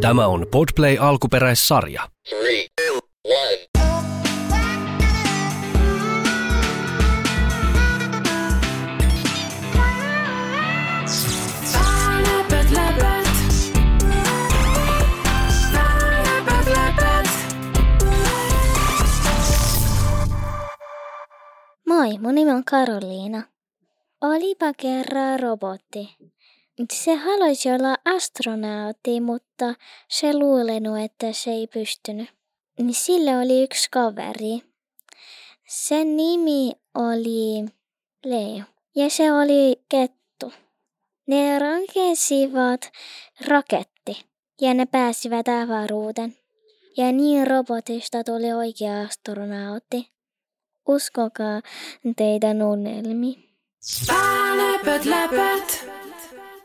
Tämä on Podplay alkuperäissarja. Three, two. Moi, mun nimi on Karoliina. Olipa kerran robotti. Se haluaisi olla astronautti, mutta se luulenut, että se ei pystynyt. Niin sille oli yksi kaveri. Sen nimi oli Leo ja se oli kettu. Ne rakensivat raketti ja ne pääsivät avaruuteen. Ja niin robotista tuli oikea astronautti. Uskokaa teidän unelmi. Läpöt, läpöt.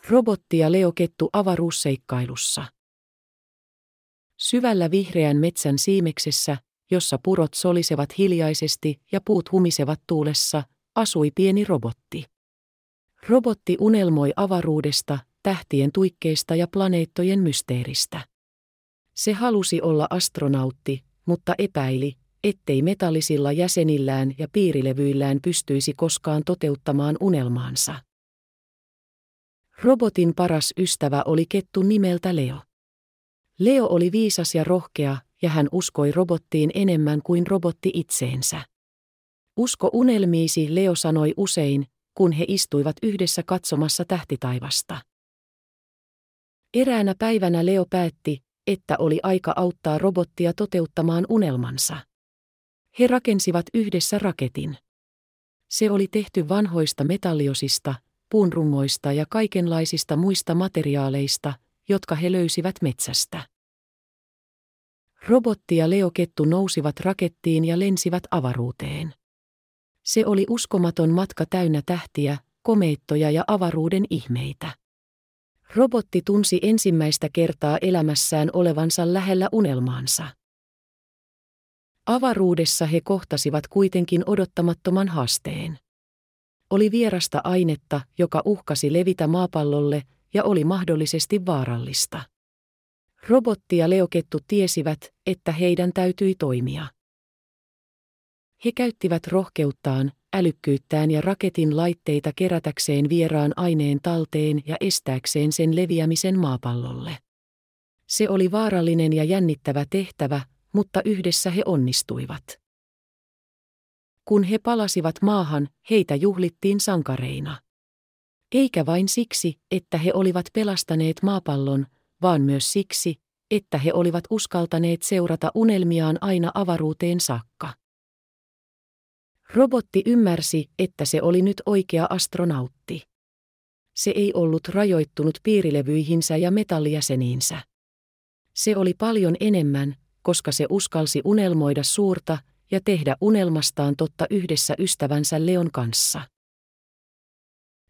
Robotti ja Leokettu avaruusseikkailussa. Syvällä vihreän metsän siimeksessä, jossa purot solisevat hiljaisesti ja puut humisevat tuulessa, asui pieni robotti. Robotti unelmoi avaruudesta, tähtien tuikkeista ja planeettojen mysteeristä. Se halusi olla astronautti, mutta epäili, ettei metallisilla jäsenillään ja piirilevyillään pystyisi koskaan toteuttamaan unelmaansa. Robotin paras ystävä oli kettu nimeltä Leo. Leo oli viisas ja rohkea, ja hän uskoi robottiin enemmän kuin robotti itseensä. Usko unelmiisi, Leo sanoi usein, kun he istuivat yhdessä katsomassa tähtitaivasta. Eräänä päivänä Leo päätti, että oli aika auttaa robottia toteuttamaan unelmansa. He rakensivat yhdessä raketin. Se oli tehty vanhoista metalliosista, puunrungoista ja kaikenlaisista muista materiaaleista, jotka he löysivät metsästä. Robotti ja leokettu nousivat rakettiin ja lensivät avaruuteen. Se oli uskomaton matka täynnä tähtiä, komeettoja ja avaruuden ihmeitä. Robotti tunsi ensimmäistä kertaa elämässään olevansa lähellä unelmaansa. Avaruudessa he kohtasivat kuitenkin odottamattoman haasteen. Oli vierasta ainetta, joka uhkasi levitä maapallolle ja oli mahdollisesti vaarallista. Robotti ja leokettu tiesivät, että heidän täytyi toimia. He käyttivät rohkeuttaan, älykkyyttään ja raketin laitteita kerätäkseen vieraan aineen talteen ja estääkseen sen leviämisen maapallolle. Se oli vaarallinen ja jännittävä tehtävä, mutta yhdessä he onnistuivat. Kun he palasivat maahan, heitä juhlittiin sankareina. Eikä vain siksi, että he olivat pelastaneet maapallon, vaan myös siksi, että he olivat uskaltaneet seurata unelmiaan aina avaruuteen saakka. Robotti ymmärsi, että se oli nyt oikea astronautti. Se ei ollut rajoittunut piirilevyihinsä ja metallijäseniinsä. Se oli paljon enemmän, koska se uskalsi unelmoida suurta ja tehdä unelmastaan totta yhdessä ystävänsä Leon kanssa.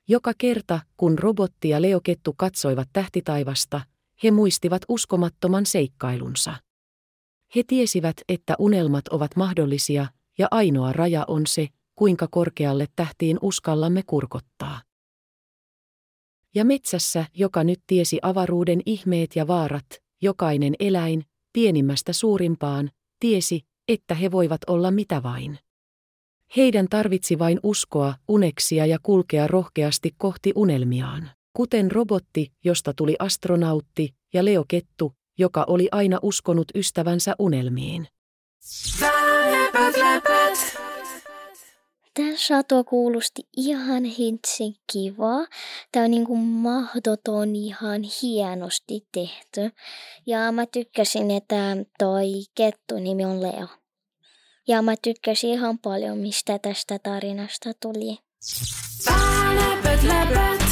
Joka kerta, kun robotti ja leokettu katsoivat tähtitaivasta, he muistivat uskomattoman seikkailunsa. He tiesivät, että unelmat ovat mahdollisia, ja ainoa raja on se, kuinka korkealle tähtiin uskallamme kurkottaa. Ja metsässä, joka nyt tiesi avaruuden ihmeet ja vaarat, jokainen eläin, pienimmästä suurimpaan, tiesi, että he voivat olla mitä vain. Heidän tarvitsi vain uskoa, uneksia ja kulkea rohkeasti kohti unelmiaan, kuten robotti, josta tuli astronautti, ja Leo Kettu, joka oli aina uskonut ystävänsä unelmiin. Tämä sato kuulosti ihan hitsin kiva. Tämä on niin kuin mahdoton ihan hienosti tehty. Ja mä tykkäsin, että toi kettu nimi on Leo. Ja mä tykkäsin ihan paljon, mistä tästä tarinasta tuli. Läpät, läpät.